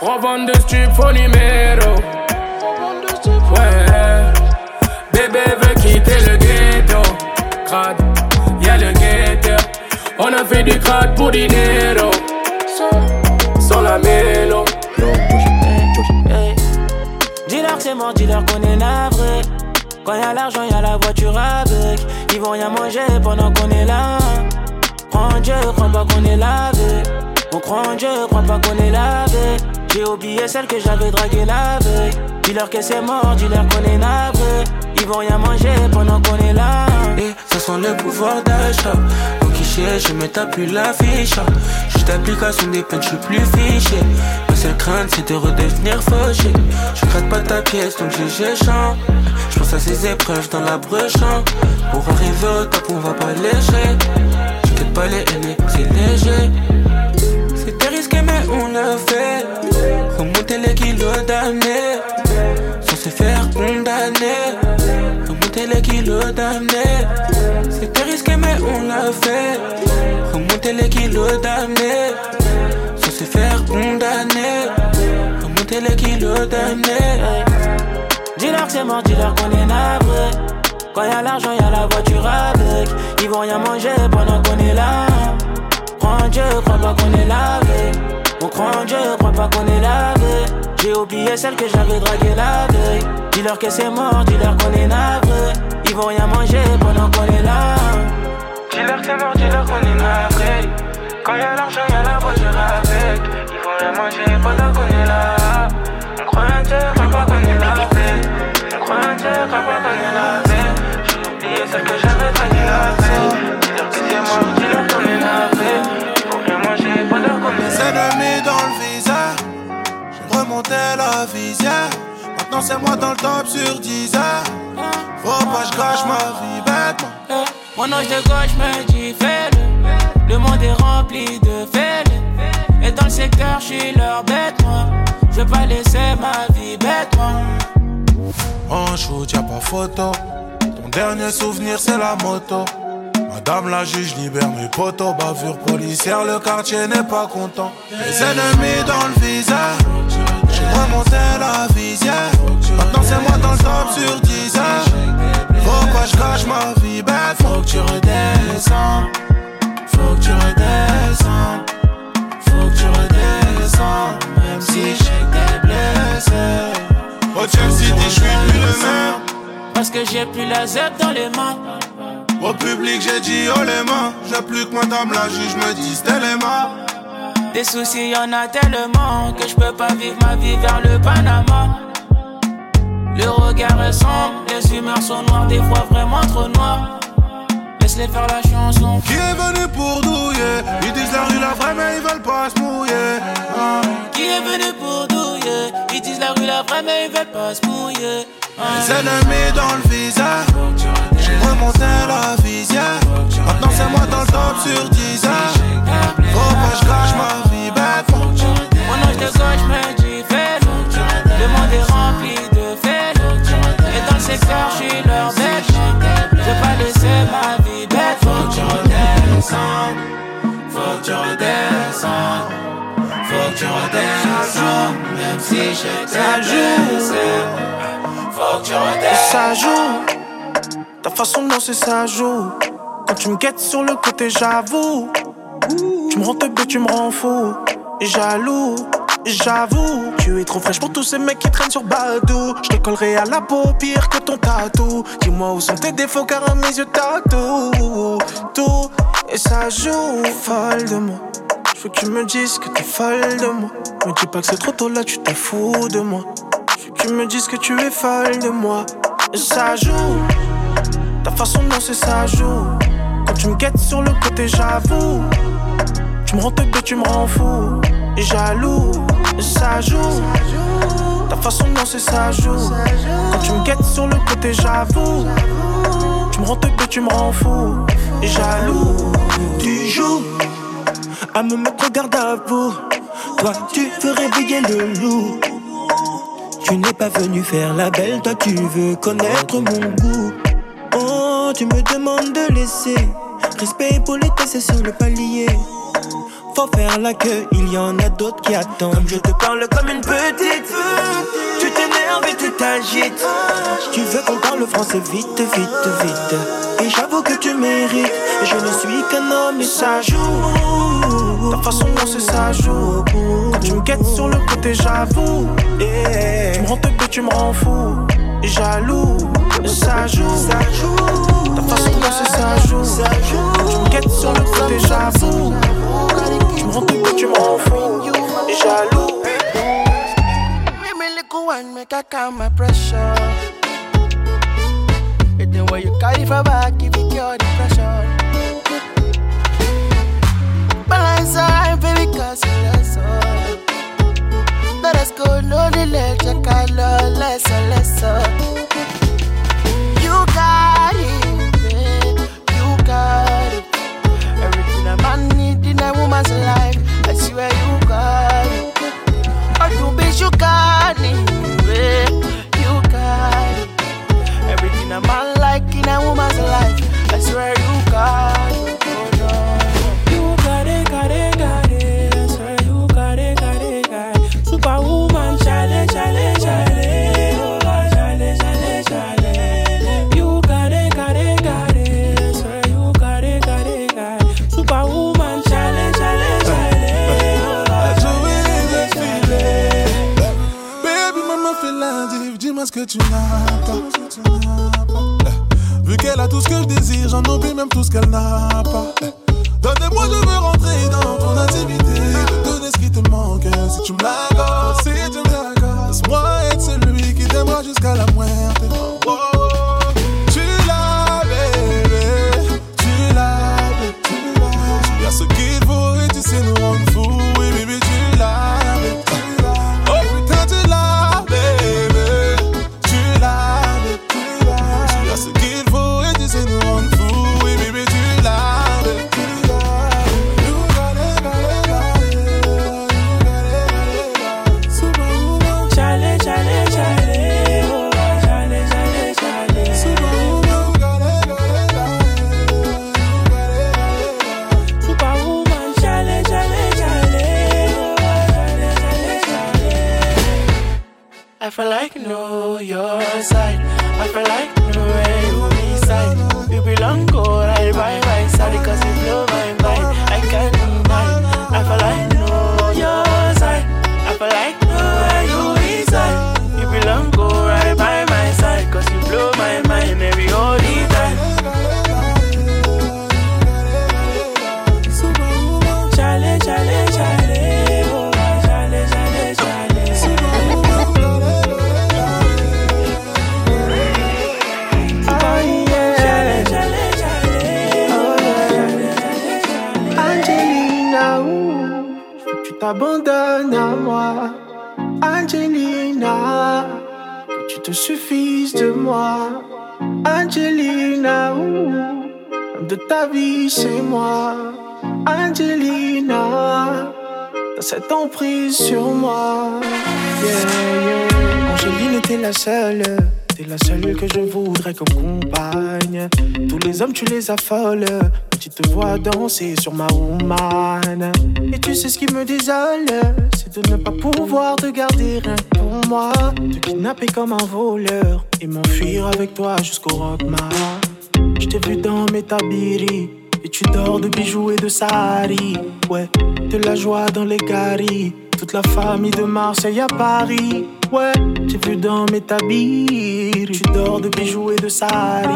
revente de stup au numéro. Ouais, bébé veut quitter le ghetto. Crade, y'a le guetteur. On a fait du crack pour dinero. Sans la mélo. Dis-leur c'est mort, dis-leur qu'on est navré. Quand y'a l'argent, y'a la voiture avec. Ils vont rien manger pendant qu'on est là. En Dieu, crois pas qu'on est lavé. On croit en Dieu, crois pas qu'on est lavé. J'ai oublié celle que j'avais draguée la veille. Dis-leur que c'est mort, dis-leur qu'on est navré. Ils vont rien manger pendant qu'on est là. Et ça sent le pouvoir d'achat. Au guichet, je me tape plus la fiche. Juste application des peines, je suis plus fiché. Ma seule crainte, c'est de redevenir fauché. Je gratte pas ta pièce, donc j'ai géchant. Je pense à ces épreuves dans la brechant. Pour arriver au top, on va pas lécher. Je pas les aînés, c'est léger. C'était risqué, mais on l'a fait. Remonter les kilos d'années. Sans se faire condamner. Remonter les kilos d'amener. C'était risqué, mais on l'a fait. Remonter les kilos d'amener. Condamner. Remonter les kilos d'amener. Dis-leur que c'est mort, dis-leur qu'on est navré. Quand y'a l'argent, y'a la voiture avec. Ils vont rien manger pendant qu'on est là. Crois Dieu, crois pas qu'on est lavé. On croit en Dieu, crois pas qu'on est lavé. J'ai oublié celle que j'avais draguée la veille. Dis-leur que c'est mort, dis-leur qu'on est navré. Ils vont rien manger pendant qu'on est là. Dis-leur que c'est mort, dis-leur qu'on est navré. Quand y'a l'argent, y'a la voiture avec. Rien manger pendant qu'on est là. On croit en Dieu, crois pas qu'on est lavé. On croit en Dieu, crois pas qu'on est lavé. J'ai oublié celle que j'avais draguée la veille. Dis-leur que c'est mort, dis-leur qu'on est. Ils vont rien manger pendant qu'on est là. ennemis dans le viseur. J'ai remonté la visière. Maintenant c'est moi dans le top sur 10 heures. Faut pas gâche ma vie bêtement. Mon ange de gauche me dit fais-le. Le monde est rempli de fêles. Dans le secteur, je suis leur bête, moi. Je vais pas laisser ma vie bête, moi. En shoot, y'a pas photo. Ton dernier souvenir, c'est la moto. Madame la juge libère mes potos. Bavure policière, le quartier n'est pas content. Les ennemis dans le viseur. J'ai remonté la visière. Maintenant, c'est moi dans le top sur 10 heures. Faut pas je gâche ma vie bête? Faut que tu redescends. Faut que tu redescends. Même si que t'es blessé. Au Chelsea, je suis plus le même. Parce que j'ai plus la zep dans les mains. Au public, j'ai dit oh les mains. J'ai plus que madame la juge me dise téléma. Des soucis, y en a tellement que je peux pas vivre ma vie vers le Panama. Le regard est sombre, les humeurs sont noires, des fois vraiment trop noires. Laisse-les faire la chanson. Qui est venu pour douiller? Ils disent la rue la vraie, mais ils veulent pas se mouiller. Ah. Qui est venu pour douiller? Ils disent la rue la vraie, mais ils veulent pas se mouiller. Ah. Les ennemis dans le viseur. J'ai remonté la visière. Maintenant c'est moi dans le top sur 10 heures. Faut pas je ma vie bête. Mon ange de gauche me dit fais-le. Le monde est rempli de fêles. Et dans le secteur, je suis leur bête. Je laisser ma vie bête. Faut que tu redescends. Faut que tu redescends. Faut que tu redescends. Même si j'étais blessé. Faut que tu redescends. Ça joue, ta façon de danser ça joue. Quand tu me guettes sur le côté, j'avoue. Tu me rends teubé, tu me rends fou. Jaloux, j'avoue. Tu es trop fraîche pour tous ces mecs qui traînent sur Badou. Je te collerai à la peau pire que ton tatou. Dis-moi où sont tes défauts car à mes yeux t'as tout. Tout, et ça joue. Folle de moi. Je veux que tu me dises que t'es folle de moi. Me dis pas que c'est trop tôt là, tu t'en fous de moi. Je veux que tu me dises que tu es folle de moi. Et ça joue. Ta façon de danser, ça joue. Quand tu me guettes sur le côté, j'avoue. Tu me rends teubé, tu me rends fou. Jaloux, et ça joue. Ta façon de danser, ça joue. Quand tu me guettes sur le côté, j'avoue. Tu me rends teubé, tu me rends fou. Et jaloux, tu joues à me mettre au garde à vous. Toi, tu veux réveiller le loup. Tu n'es pas venu faire la belle, toi tu veux connaître mon goût. Oh, tu me demandes de laisser respect pour les c'est sur le palier. Faut faire la queue, il y en a d'autres qui attendent. Comme je te parle comme une petite, tu t'énerves et tu t'agites. Tu veux qu'on parle français vite, vite, vite. Et j'avoue que tu mérites. Je ne suis qu'un homme et ça joue. Ta façon de danser, ça joue. Quand tu me guettes sur le côté, j'avoue. Tu me rends teubé, tu me rends fou. Jaloux, ça joue. Ta façon de danser, ça joue. Tu me guettes sur le côté, j'avoue. Tu me rends teubé, tu me rends. Et jaloux. Me little one, make I calm my pressure. And then when you carry for back, if it cure depression. Balance alright, baby, cause you less. Let us go, no delay, check out love, less less You got once in life. I see where you got it. All you bitch, you got it. Yeah, you got it. Everything a man like in a woman's life. I swear you got it. Tu n'as pas. Eh, Vu qu'elle a tout ce que je désire, j'en oublie même tout ce qu'elle n'a pas. Eh, Donne-moi, je veux rentrer dans ton intimité. Te donner ce qui te manque, si tu me si tu me. Laisse-moi être celui qui t'aimera jusqu'à la muerte. Je voudrais comme compagne. Tous les hommes, tu les affoles. Tu te vois danser sur ma woman. Et tu sais ce qui me désole, c'est de ne pas pouvoir te garder rien pour moi. Te kidnapper comme un voleur et m'enfuir avec toi jusqu'au rockmar. Je t'ai vu dans mes tabiris. Et tu dors de bijoux et de sari. Ouais, de la joie dans les garis. Toute la famille de Marseille à Paris. Ouais, j'ai vu dans mes tabiris. Tu dors de bijoux et de sari.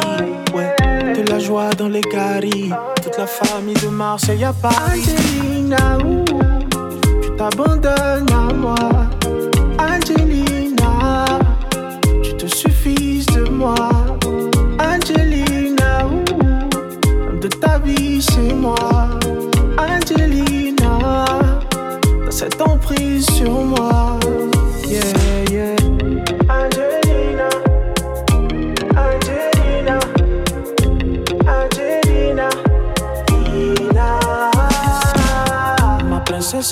Ouais, de la joie dans les garis. Toute la famille de Marseille à Paris. Angelina, ouh, tu t'abandonnes à moi. Angelina, tu te suffises de moi. Angelina, ouh, de ta vie, c'est moi. Angelina, t'as cette emprise sur moi.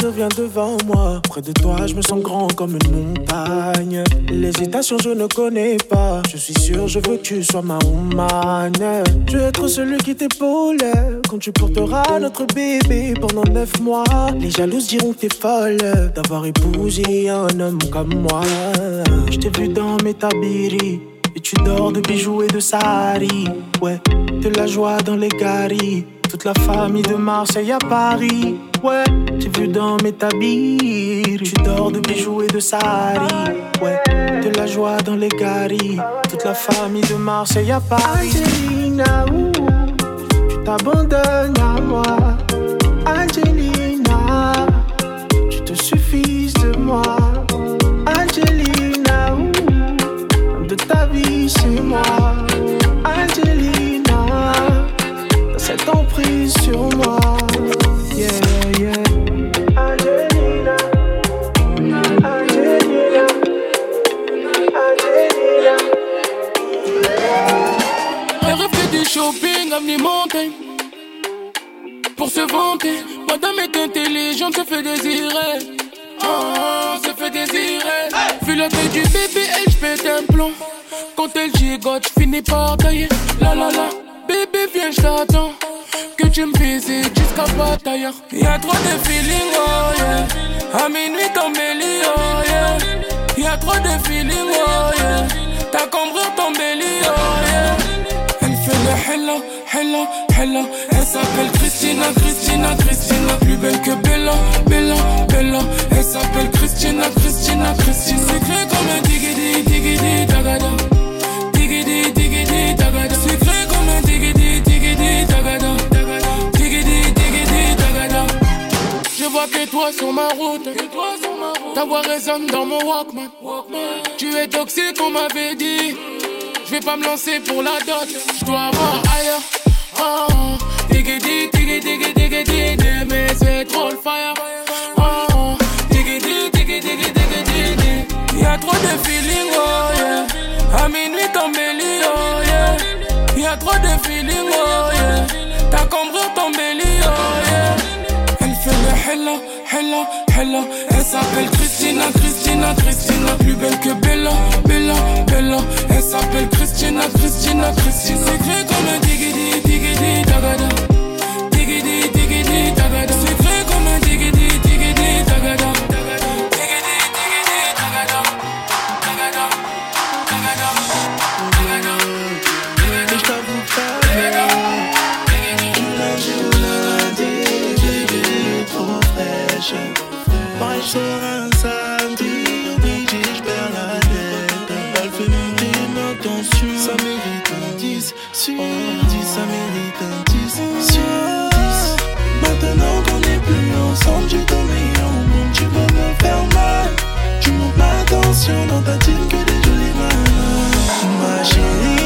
Vient devant moi. Près de toi, je me sens grand comme une montagne. L'hésitation, je ne connais pas. Je suis sûr, je veux que tu sois ma woman. Je veux être celui qui t'épaule quand tu porteras notre bébé pendant neuf mois. Les jalouses diront que t'es folle d'avoir épousé un homme comme moi. Je t'ai vu dans mes tabiris. Et tu dors de bijoux et de sari. Ouais, de la joie dans les garis. Toute la famille de Marseille à Paris. Ouais, j'ai vu dans mes tabiris. Tu dors de bijoux et de sari. Ouais, de la joie dans les garis. Toute la famille de Marseille à Paris. Angelina, ouh, tu t'abandonnes à moi. Angelina, tu te suffises de moi. Angelina, ouh, de ta vie, c'est moi. Sur moi. Yeah, yeah. Angelina, Angelina, Angelina. Elle rêve du shopping, avenue Montaigne. Pour se vanter, madame est intelligente, se fait désirer. Oh, se fait désirer. Vu la taille du bébé, elle pète un plomb. Quand elle gigote, finis par tailler. La la la, bébé, viens, je t'attends. Que tu me visites jusqu'à bataille. Y'a trop de feeling, oh yeah. À minuit, ton belly, oh yeah. Y'a trop de feeling, oh yeah. T'as compris ton belly, oh yeah. Elle fait le hella, hella, hella. Elle s'appelle Christina, Christina, Christina. Plus belle que Bella, Bella, Bella. Elle s'appelle Christina, Christina, Christina. Secret comme un digidi, digidi, dagada. vois que toi sur ma route. Ta voix résonne dans mon Walkman. Tu es toxique, on m'avait dit. Je vais pas me lancer pour la dot. Je dois avoir ailleurs. Oh, oh. Digidi, digidi, digidi, digidi, mais c'est trop le fire. Oh, oh. Digidi, digidi, digidi, digidi. Y'a trop de feeling, oh yeah. À minuit, ton belly, oh yeah. Y'a trop de feeling, oh yeah. T'as compris ton belly. Hella, Hella, Hella. Elle s'appelle Christina, Christina, Christina. Plus belle que Bella, Bella, Bella. Elle s'appelle Christina, Christina, Christina. C'est comme un digidi, digidi, dagada. 10 américains, 10 sur 10. Maintenant qu'on n'est plus ensemble, j'ai donné au monde, tu veux me faire mal. Tu montes ma tension dans ta team que des jolies mains. Ma chérie.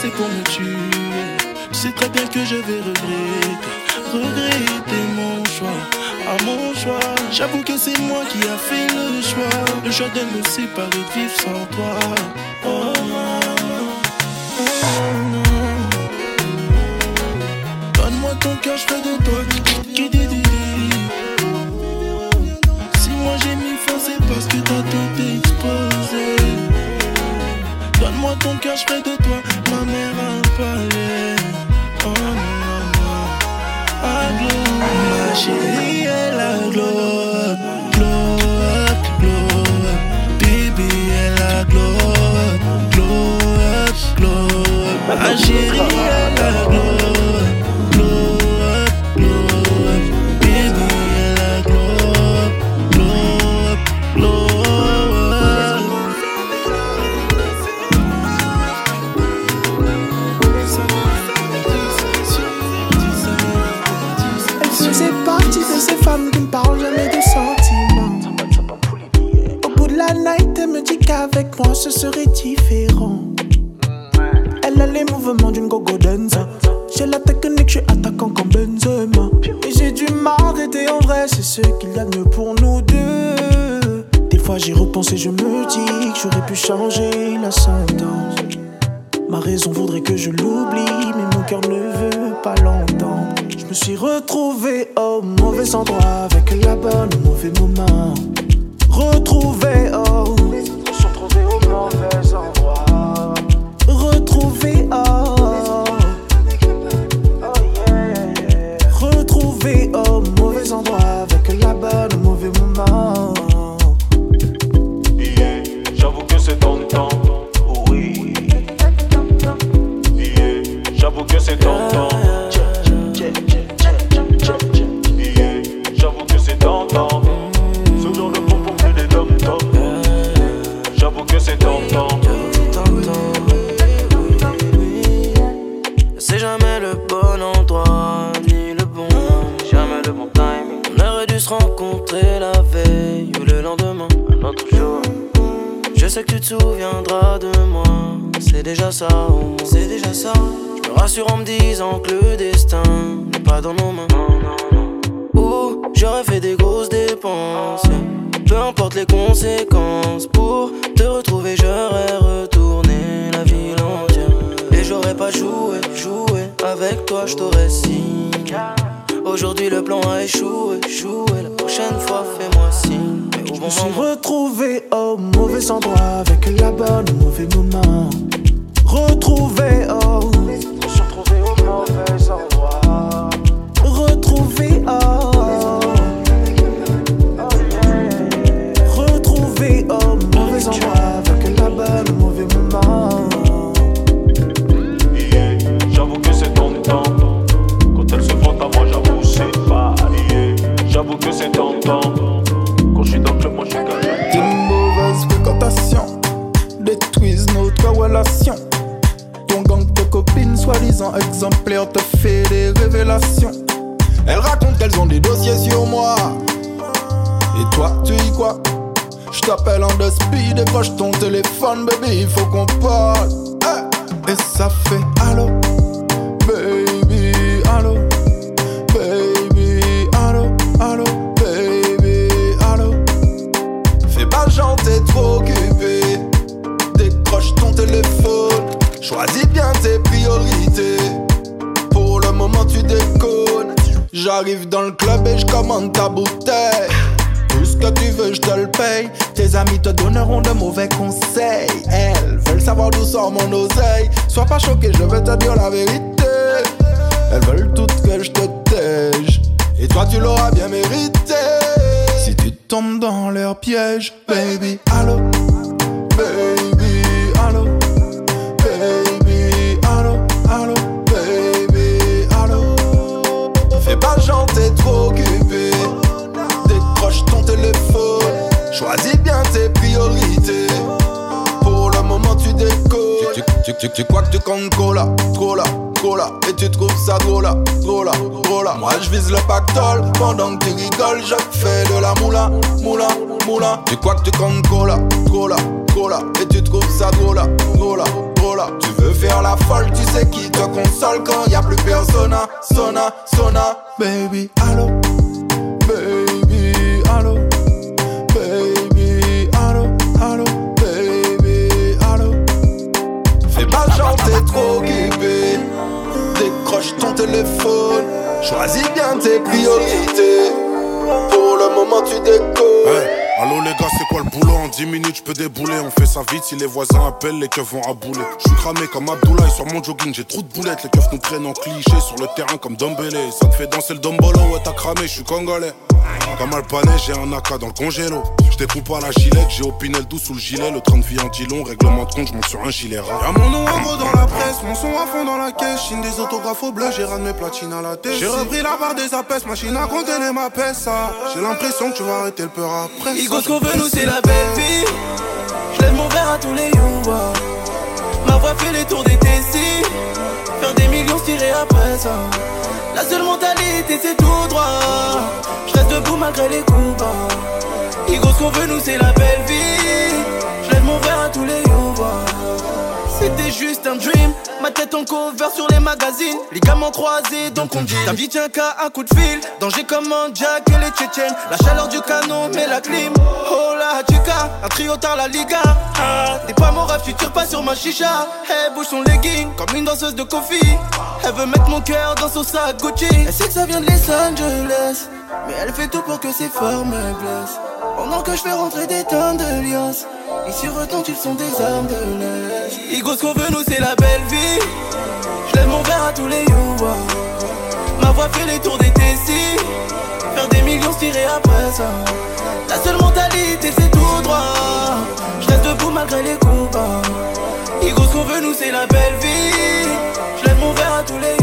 C'est pour me tuer. C'est très bien que je vais regretter, regretter mon choix. À mon choix, j'avoue que c'est moi qui a fait le choix, le choix de me séparer, vivre sans toi. Je suis retrouvé au mauvais endroit avec la bonne au mauvais moment. Retrouvé au Décroche ton téléphone, baby, il faut qu'on parle. Eh, et ça fait allô, baby, allô, baby, allô, allô, baby, allô. Fais pas genre, t'es trop occupé. Décroche ton téléphone, choisis bien tes priorités. Pour le moment, tu déconnes. J'arrive dans le club et je commande ta bouteille. Que tu veux, je te le paye. Tes amis te donneront de mauvais conseils. Elles veulent savoir d'où sort mon oseille. Sois pas choqué, je vais te dire la vérité. Elles veulent toutes que je te tège. Et toi, tu l'auras bien mérité. Si tu tombes dans leur piège, baby, allô, Choisis bien tes priorités. Pour le moment, tu décolles. Tu, tu, tu, tu crois que tu comptes cola, cola, cola. Et tu trouves ça drôle, drôle, drôle. Moi, je vise le pactole. Pendant que tu rigoles, je fais de la moula, moula, moula. Tu crois que tu comptes cola, cola, cola. Et tu trouves ça drôle, drôle. Tu veux faire la folle, tu sais qui te console quand y a plus personne. Sona, sona, baby, allô, Décroche ton téléphone. Choisis bien tes priorités. Pour le moment, tu décolles. Hey, allô les gars, c'est quoi le boulot? En 10 minutes, je peux débouler. On fait ça vite si les voisins appellent, les keufs vont abouler. Je suis cramé comme Abdoulaye sur mon jogging, j'ai trop de boulettes. Les keufs nous prennent en cliché sur le terrain comme Dombele. Ça te fait danser le dombolo, ouais, t'as cramé, je suis congolais. Comme Alpanet, j'ai un AK dans le congélo. Je découpe à la gilette, j'ai opinel doux sous le gilet. Le train de vie en dit long, règlement de compte, je monte sur un gilet rare. Y'a mon nom en gros dans la presse, mon son à fond dans la caisse. Chine des autographes au bleu, j'ai ramené platine à la tête. J'ai repris la barre des apes, machine à compter les ma ça. J'ai l'impression que tu vas arrêter le peur après. Igo, ce qu'on veut, nous, c'est la belle vie. Je lève mon verre à tous les youwa. Ma voix fait les tours des Tessis. Faire des millions, tirer après ça. La seule mentalité, c'est tout droit. Je reste debout malgré les coups bas. Igo, ce qu'on veut, nous, c'est la belle vie. Je lève mon verre à tous les youwa. Juste un dream. Ma tête en cover sur les magazines. Les gamins croisés, donc on dit. Ta vie tient qu'à un coup de fil. Danger comme un Jack et les Tchétchènes. La chaleur du canon, mais la clim. Oh la Tuka, un trio tard la Liga. Ah, t'es pas mon rêve, tu tires pas sur ma chicha. Elle bouge son legging comme une danseuse de coffee. Elle veut mettre mon cœur dans son sac Gucci. Elle sait que ça vient de Los Angeles. Mais elle fait tout pour que ses formes me blessent. Pendant que je fais rentrer des tonnes de liasses. Ici retentit le son des armes de l'Est. Igo, ce qu'on veut, nous, c'est la belle vie. Je lève mon verre à tous les youwa. Ma voix fait les tours des Tessis. Faire des millions, tirer après ça. La seule mentalité, c'est tout droit. Je reste debout malgré les coups bas. Igo, ce qu'on veut, nous, c'est la belle vie. À tous les.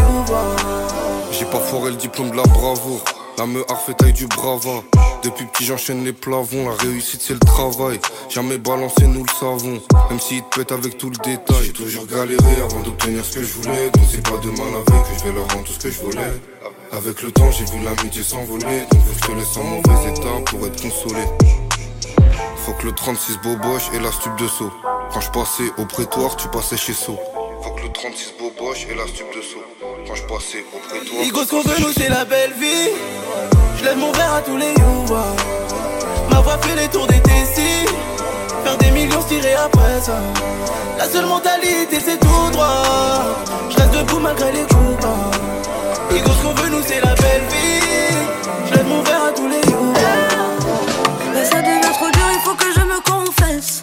J'ai pas foré le diplôme de la bravoure. La me fait taille du brava. Depuis petit j'enchaîne les plavons. La réussite c'est le travail. Jamais balancé, nous le savons. Même s'il te pète avec tout le détail. J'ai toujours galéré avant d'obtenir ce que je voulais. Donc c'est pas demain la veille que je vais leur rendre tout ce que je voulais. Avec le temps j'ai vu l'amitié s'envoler. Donc faut que je te laisse en mauvais état pour être consolé. Faut que le 36 boboche et la stupe de saut. Quand je passais au prétoire, tu passais chez Saut. Faut que le 36 boboche et la stupe de saut. Quand je passais au prétoire. Igo, ce qu'on veut, nous, c'est la belle vie. Je lève mon verre à tous les youwa. Ma voix fait les tours des Tessis. Faire des millions, tirer après ça. La seule mentalité, c'est tout droit. Je reste debout malgré les coups bas. Igo, ce qu'on veut, nous, c'est la belle vie. Je lève mon verre à tous les youwa. Mais ça devient trop dur, il faut que je me confesse.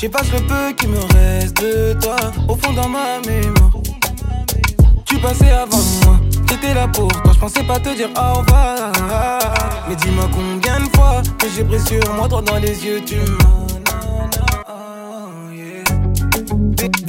J'efface le peu qui me reste de toi au fond dans ma mémoire. Tu passais avant moi, j'étais là pour toi, je pensais pas te dire au revoir. Mais dis-moi combien de fois que j'ai pris sur moi, droit dans les yeux, tu m'as.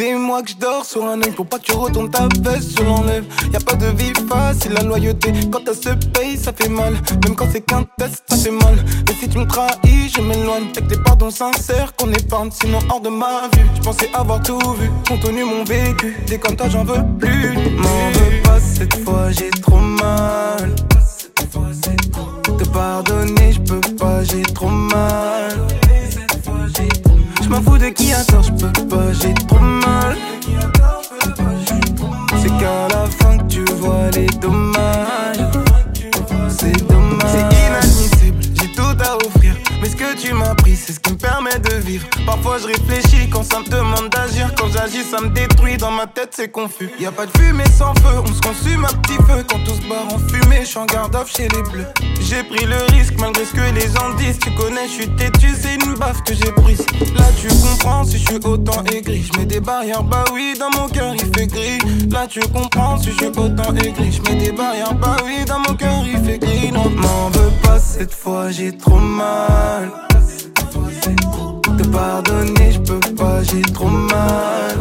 Des, mois que je dors sur un œil pour pas que tu retournes ta veste, je l'enlève. Y a pas de vie facile, la loyauté. Quand elle se paye, ça fait mal. Même quand c'est qu'un test, ça fait mal. Et si tu me trahis, je m'éloigne. Avec des pardons sincères qu'on épargne, sinon hors de ma vue. Je pensais avoir tout vu, contenu mon vécu. Dès quand toi, j'en veux plus. M'en veux pas cette fois, j'ai trop mal. Te pardonner, je peux pas, j'ai trop mal. M'en fous de qui a tort, je peux pas, j'ai trop mal. C'est qu'à la fin que tu vois les dommages. C'est ce qui me permet de vivre. Parfois je réfléchis quand ça me demande d'agir. Quand j'agis, ça me détruit. Dans ma tête, c'est confus. Y a pas de fumée sans feu, on se consume à petit feu. Quand tout se barre en fumée, je suis en garde off chez les bleus. J'ai pris le risque malgré ce que les gens disent. Tu connais, je suis têtu, c'est une baffe que j'ai prise. Là, tu comprends si je suis autant aigri. Je des barrières, bah oui, dans mon cœur il fait gris. Là, tu comprends si je suis autant aigri. Je mets des barrières, bah oui, dans mon cœur il fait gris. Non, m'en veux pas cette fois, j'ai trop mal. Te pardonner, je peux pas, j'ai trop mal.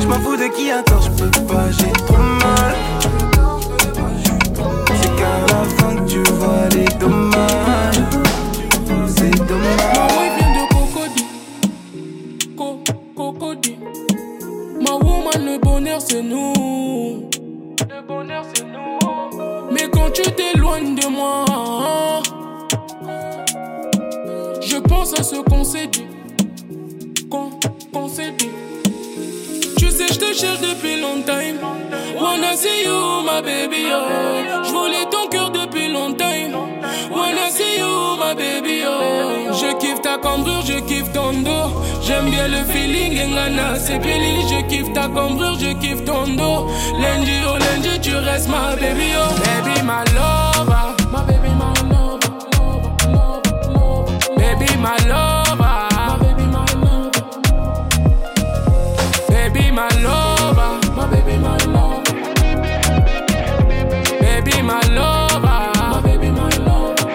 Je m'en fous de qui a tort, je peux pas, j'ai trop mal. C'est qu'à la fin que tu vois les dommages. Dommage. Ma vient de Cocody. Co Cocody. Ma woman, le bonheur c'est nous. Le bonheur c'est nous. Mais quand tu t'éloignes de moi, pense à ce qu'on s'est dit. Qu'on s'est dit. Tu sais, je te cherche depuis longtemps. Wanna see you, my baby, oh. Je voulais ton cœur depuis longtemps. Wanna see you, my baby, oh. Je kiffe ta cambrure, je kiffe ton dos. J'aime bien le feeling, Ngana, c'est Billy. Je kiffe ta cambrure, je kiffe ton dos. Lundi, oh lundi, tu restes ma baby, oh. Baby, my lover. Baby, my lover. Baby, my lover. My baby, my lover. Baby, my lover. My baby, my lover.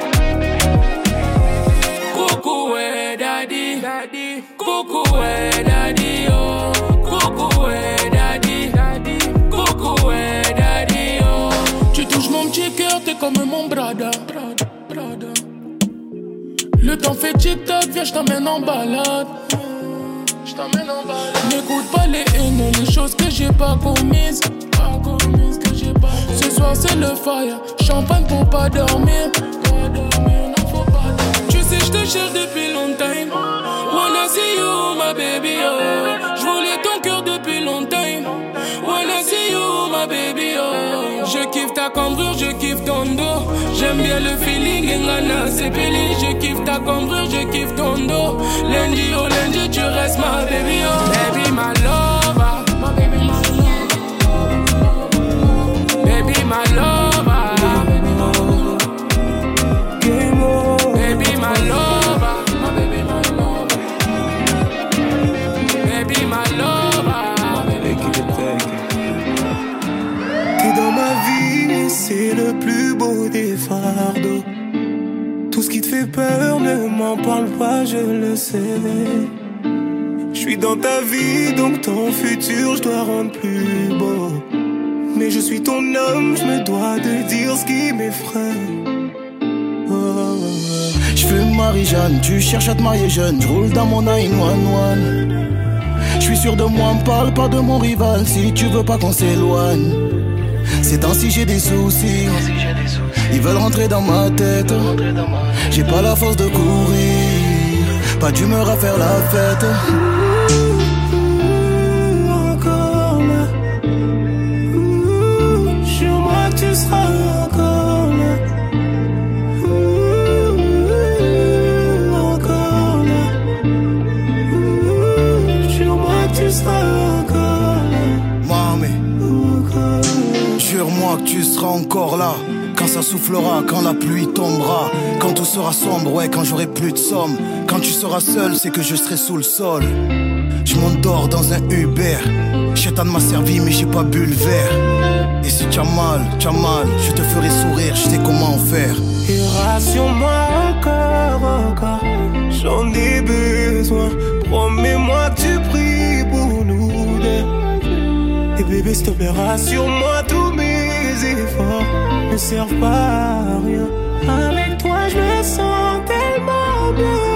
Coucou, eh, daddy. Daddy. Coucou, eh, daddy, oh. Coucou, eh, daddy. Daddy. Coucou, eh, daddy, oh. Tu touches mon petit cœur, t'es comme mon brada. Le temps fait tic-tac, viens, je t'emmène en balade. N'écoute pas les haines, les choses que j'ai pas commises. Pas commises, que j'ai pas. Ce soir c'est le fire, champagne pour pas dormir. Pas dormir, non faut pas. Tu sais, je te cherche depuis longtemps. Wanna see you, my baby, oh. Je voulais ton cœur depuis longtemps. Wanna see you, my baby, oh. Je kiffe ta cambrure, je kiffe ton dos. J'aime bien le feeling, Ngana, c'est Billy. Je kiffe ta cambrure, je kiffe ton dos. Lundi, oh lundi, tu restes ma baby, oh. Baby, my lover. My baby, my lover. Baby, my lover. Beau des fardeaux. Tout ce qui te fait peur ne m'en parle pas, je le sais. Je suis dans ta vie, donc ton futur, je dois rendre plus beau. Mais je suis ton homme, je me dois de dire ce qui m'effraie. Oh. Je fais Marie-Jeanne, tu cherches à te marier jeune, je roule dans mon 911. Je suis sûr de moi, me parle pas de mon rival si tu veux pas qu'on s'éloigne. Ces temps-ci j'ai des soucis, ils veulent rentrer dans ma tête. J'ai pas la force de courir, pas d'humeur à faire la fête. Ça soufflera, quand la pluie tombera, quand tout sera sombre, ouais, quand j'aurai plus de somme. Quand tu seras seul, c'est que je serai sous le sol. Je m'endors dans un Uber. Chétan m'a servi, mais j'ai pas bu le verre. Et si tu as mal, tu as mal, je te ferai sourire, je sais comment faire. Et rassure-moi encore, encore, j'en ai besoin. Promets-moi tu pries pour nous deux. Et bébé, s'il te plaît, rassure-moi, ne servent pas à rien. Avec toi, je me sens tellement bien.